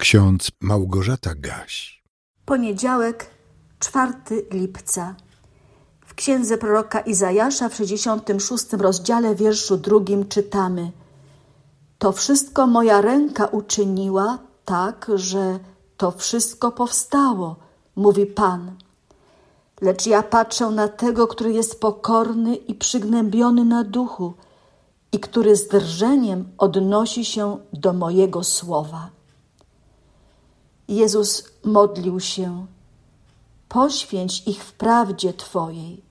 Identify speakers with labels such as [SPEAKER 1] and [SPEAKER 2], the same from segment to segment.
[SPEAKER 1] Ksiądz Małgorzata Gaś.
[SPEAKER 2] Poniedziałek, 4 lipca. W księdze proroka Izajasza w 66 rozdziale wierszu drugim czytamy: To wszystko moja ręka uczyniła, tak, że to wszystko powstało, mówi Pan. Lecz ja patrzę na tego, który jest pokorny i przygnębiony na duchu, i który z drżeniem odnosi się do mojego słowa. Jezus modlił się: Poświęć ich w prawdzie Twojej.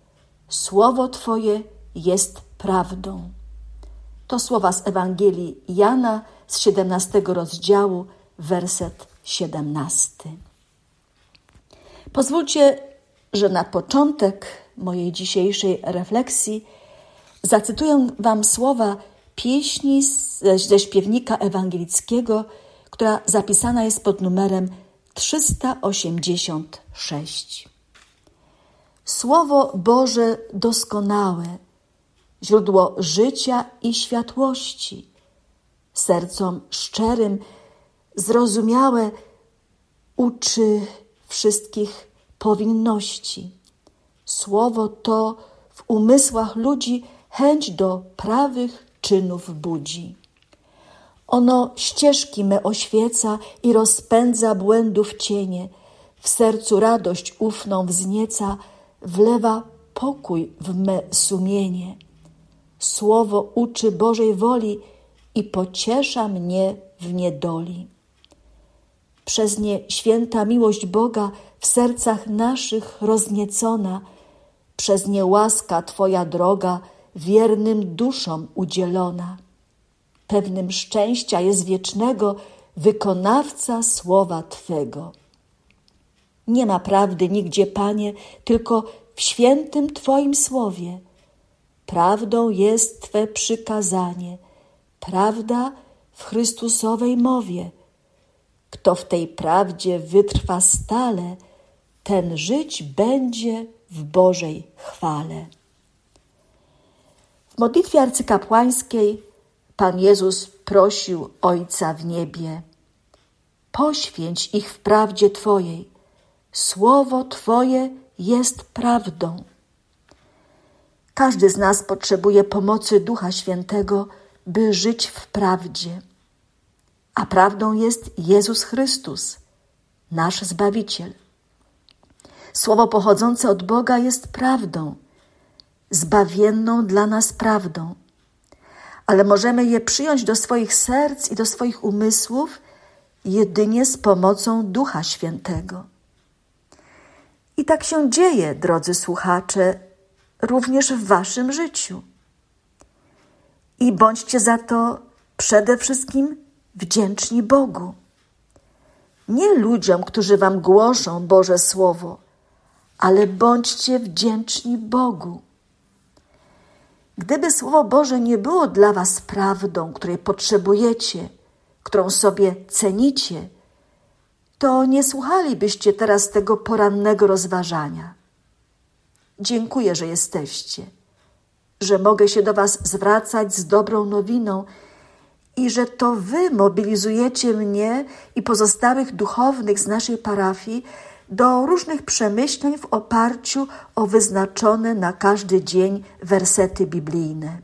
[SPEAKER 2] Słowo Twoje jest prawdą. To słowa z Ewangelii Jana z 17 rozdziału, werset 17. Pozwólcie, że na początek mojej dzisiejszej refleksji zacytuję Wam słowa pieśni ze śpiewnika ewangelickiego która zapisana jest pod numerem 386. Słowo Boże doskonałe, źródło życia i światłości, sercom szczerym, zrozumiałe, uczy wszystkich powinności. Słowo to w umysłach ludzi chęć do prawych czynów budzi. Ono ścieżki me oświeca i rozpędza błędów cienie, w sercu radość ufną wznieca, wlewa pokój w me sumienie. Słowo uczy Bożej woli i pociesza mnie w niedoli. Przez nie święta miłość Boga w sercach naszych rozniecona, przez nie łaska Twoja droga wiernym duszom udzielona pewnym szczęścia jest wiecznego wykonawca słowa Twego. Nie ma prawdy nigdzie, Panie, tylko w świętym Twoim słowie. Prawdą jest Twe przykazanie, prawda w Chrystusowej mowie. Kto w tej prawdzie wytrwa stale, ten żyć będzie w Bożej chwale. W modlitwie arcykapłańskiej Pan Jezus prosił Ojca w niebie: Poświęć ich w prawdzie Twojej. Słowo Twoje jest prawdą. Każdy z nas potrzebuje pomocy Ducha Świętego, by żyć w prawdzie. A prawdą jest Jezus Chrystus, nasz Zbawiciel. Słowo pochodzące od Boga jest prawdą, zbawienną dla nas prawdą ale możemy je przyjąć do swoich serc i do swoich umysłów jedynie z pomocą Ducha Świętego. I tak się dzieje, drodzy słuchacze, również w Waszym życiu. I bądźcie za to przede wszystkim wdzięczni Bogu. Nie ludziom, którzy Wam głoszą Boże Słowo, ale bądźcie wdzięczni Bogu. Gdyby Słowo Boże nie było dla Was prawdą, której potrzebujecie, którą sobie cenicie, to nie słuchalibyście teraz tego porannego rozważania. Dziękuję, że jesteście, że mogę się do Was zwracać z dobrą nowiną i że to Wy mobilizujecie mnie i pozostałych duchownych z naszej parafii do różnych przemyśleń w oparciu o wyznaczone na każdy dzień wersety biblijne.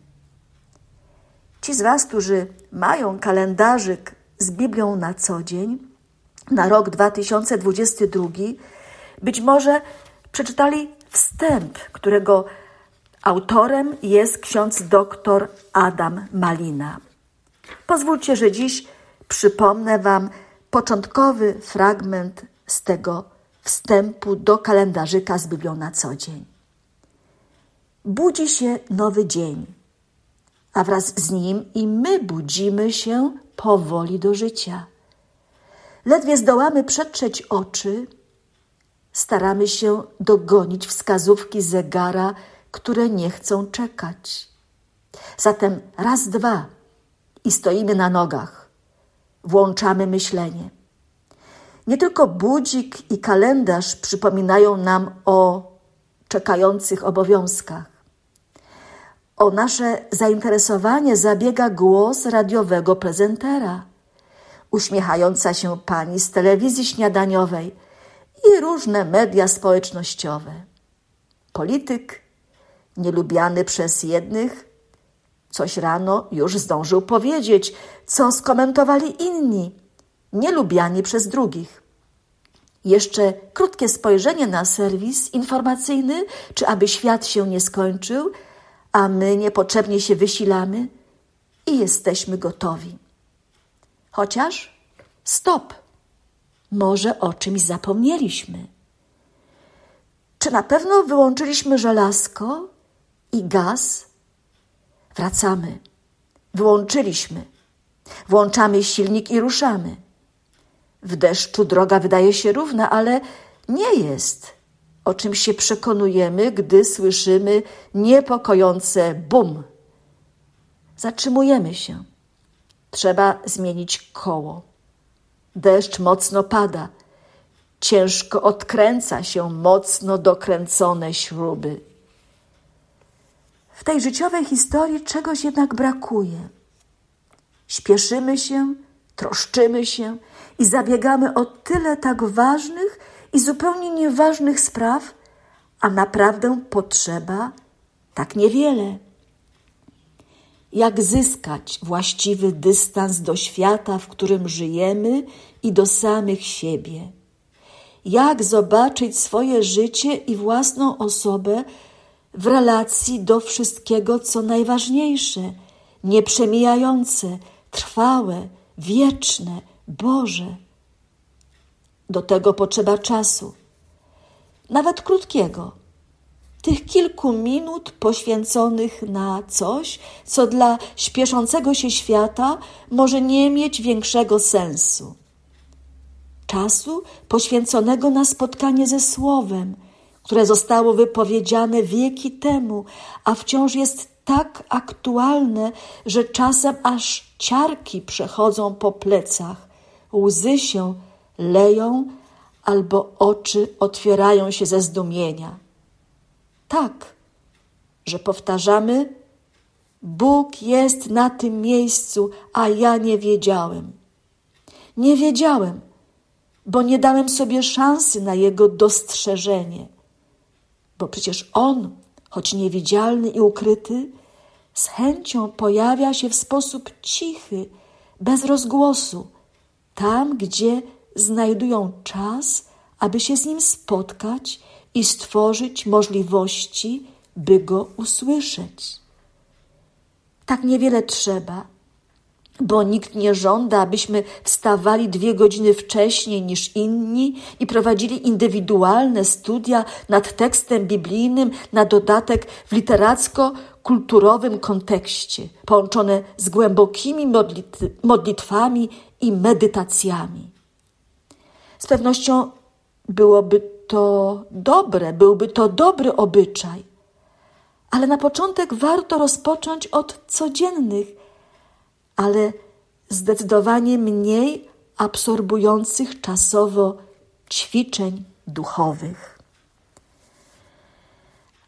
[SPEAKER 2] Ci z Was, którzy mają kalendarzyk z Biblią na co dzień, na rok 2022, być może przeczytali wstęp, którego autorem jest ksiądz doktor Adam Malina. Pozwólcie, że dziś przypomnę Wam początkowy fragment z tego wstępu do kalendarzyka z Biblią na co dzień. Budzi się nowy dzień, a wraz z nim i my budzimy się powoli do życia. Ledwie zdołamy przetrzeć oczy, staramy się dogonić wskazówki zegara, które nie chcą czekać. Zatem raz, dwa i stoimy na nogach. Włączamy myślenie. Nie tylko budzik i kalendarz przypominają nam o czekających obowiązkach. O nasze zainteresowanie zabiega głos radiowego prezentera. uśmiechająca się pani z telewizji śniadaniowej i różne media społecznościowe. Polityk, nielubiany przez jednych, coś rano już zdążył powiedzieć, co skomentowali inni, nielubiani przez drugich. Jeszcze krótkie spojrzenie na serwis informacyjny, czy aby świat się nie skończył, a my niepotrzebnie się wysilamy i jesteśmy gotowi. Chociaż stop, może o czymś zapomnieliśmy. Czy na pewno wyłączyliśmy żelazko i gaz? Wracamy. Wyłączyliśmy. Włączamy silnik i ruszamy. W deszczu droga wydaje się równa, ale nie jest. O czym się przekonujemy, gdy słyszymy niepokojące bum. Zatrzymujemy się. Trzeba zmienić koło. Deszcz mocno pada. Ciężko odkręca się mocno dokręcone śruby. W tej życiowej historii czegoś jednak brakuje. Śpieszymy się, troszczymy się i zabiegamy o tyle tak ważnych i zupełnie nieważnych spraw, a naprawdę potrzeba tak niewiele. Jak zyskać właściwy dystans do świata, w którym żyjemy i do samych siebie? Jak zobaczyć swoje życie i własną osobę w relacji do wszystkiego, co najważniejsze, nieprzemijające, trwałe, wieczne, Boże. Do tego potrzeba czasu, nawet krótkiego, tych kilku minut poświęconych na coś, co dla śpieszącego się świata może nie mieć większego sensu. Czasu poświęconego na spotkanie ze Słowem, które zostało wypowiedziane wieki temu, a wciąż jest tak aktualne, że czasem aż ciarki przechodzą po plecach, łzy się leją albo oczy otwierają się ze zdumienia. Tak, że powtarzamy: Bóg jest na tym miejscu, a ja nie wiedziałem. Nie wiedziałem, bo nie dałem sobie szansy na Jego dostrzeżenie bo przecież On, choć niewidzialny i ukryty, z chęcią pojawia się w sposób cichy, bez rozgłosu, tam, gdzie znajdują czas, aby się z Nim spotkać i stworzyć możliwości, by Go usłyszeć. Tak niewiele trzeba, bo nikt nie żąda, abyśmy wstawali dwie godziny wcześniej niż inni i prowadzili indywidualne studia nad tekstem biblijnym na dodatek w literacko-kulturowym kontekście, połączone z głębokimi modlitwami i medytacjami. Z pewnością byłoby to dobre, byłby to dobry obyczaj, ale na początek warto rozpocząć od codziennych, ale zdecydowanie mniej absorbujących czasowo ćwiczeń duchowych.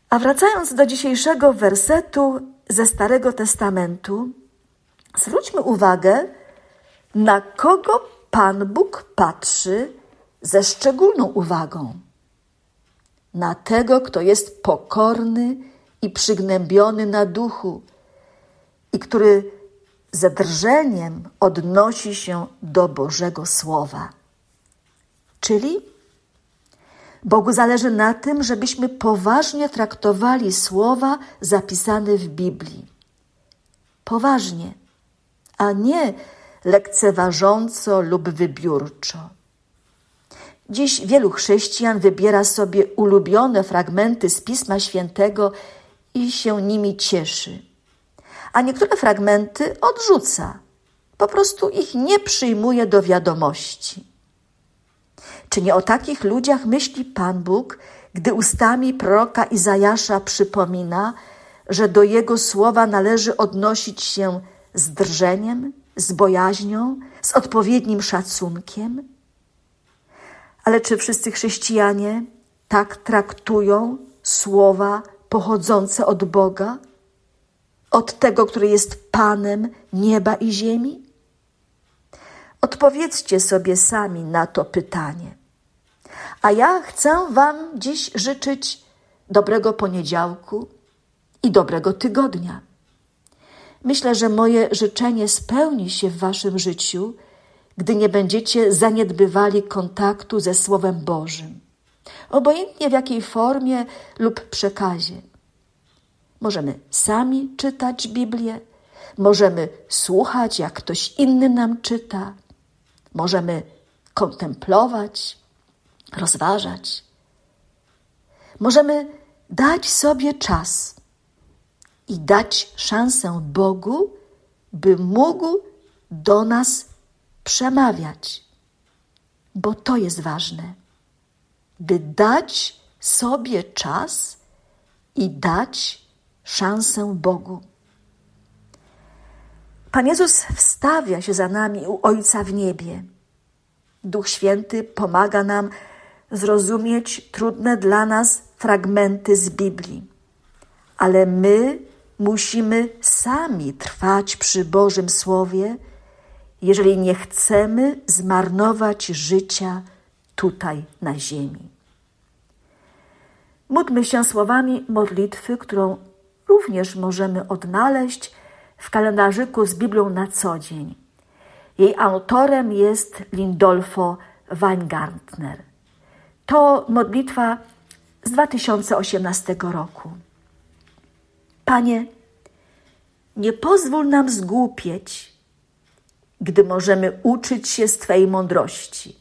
[SPEAKER 2] A wracając do dzisiejszego wersetu ze Starego Testamentu, zwróćmy uwagę, na kogo Pan Bóg patrzy ze szczególną uwagą. Na tego, kto jest pokorny i przygnębiony na duchu i który ze drżeniem odnosi się do Bożego Słowa. Czyli Bogu zależy na tym, żebyśmy poważnie traktowali słowa zapisane w Biblii. Poważnie, a nie lekceważąco lub wybiórczo. Dziś wielu chrześcijan wybiera sobie ulubione fragmenty z Pisma Świętego i się nimi cieszy a niektóre fragmenty odrzuca, po prostu ich nie przyjmuje do wiadomości. Czy nie o takich ludziach myśli Pan Bóg, gdy ustami proroka Izajasza przypomina, że do jego słowa należy odnosić się z drżeniem, z bojaźnią, z odpowiednim szacunkiem? Ale czy wszyscy chrześcijanie tak traktują słowa pochodzące od Boga? od tego, który jest Panem nieba i ziemi? Odpowiedzcie sobie sami na to pytanie. A ja chcę Wam dziś życzyć dobrego poniedziałku i dobrego tygodnia. Myślę, że moje życzenie spełni się w Waszym życiu, gdy nie będziecie zaniedbywali kontaktu ze Słowem Bożym, obojętnie w jakiej formie lub przekazie. Możemy sami czytać Biblię, możemy słuchać, jak ktoś inny nam czyta, możemy kontemplować, rozważać. Możemy dać sobie czas i dać szansę Bogu, by mógł do nas przemawiać, bo to jest ważne, by dać sobie czas i dać szansę Bogu. Pan Jezus wstawia się za nami u Ojca w niebie. Duch Święty pomaga nam zrozumieć trudne dla nas fragmenty z Biblii, ale my musimy sami trwać przy Bożym Słowie, jeżeli nie chcemy zmarnować życia tutaj na ziemi. Módlmy się słowami modlitwy, którą również możemy odnaleźć w kalendarzyku z Biblią na co dzień. Jej autorem jest Lindolfo Weingartner. To modlitwa z 2018 roku. Panie, nie pozwól nam zgłupieć, gdy możemy uczyć się z Twojej mądrości.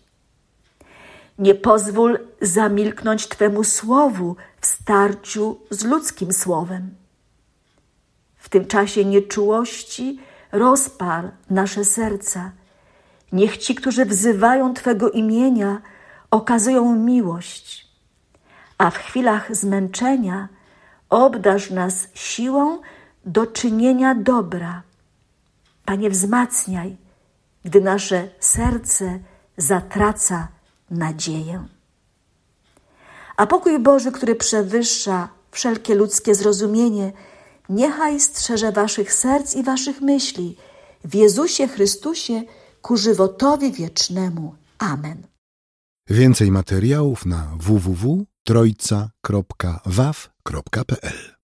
[SPEAKER 2] Nie pozwól zamilknąć Twemu słowu w starciu z ludzkim słowem. W tym czasie nieczułości rozpal nasze serca. Niech ci, którzy wzywają Twego imienia, okazują miłość, a w chwilach zmęczenia obdarz nas siłą do czynienia dobra. Panie, wzmacniaj, gdy nasze serce zatraca nadzieję. A pokój Boży, który przewyższa wszelkie ludzkie zrozumienie, niechaj strzeże waszych serc i waszych myśli w Jezusie Chrystusie ku żywotowi wiecznemu. Amen.
[SPEAKER 1] Więcej materiałów na www.trojca.waw.pl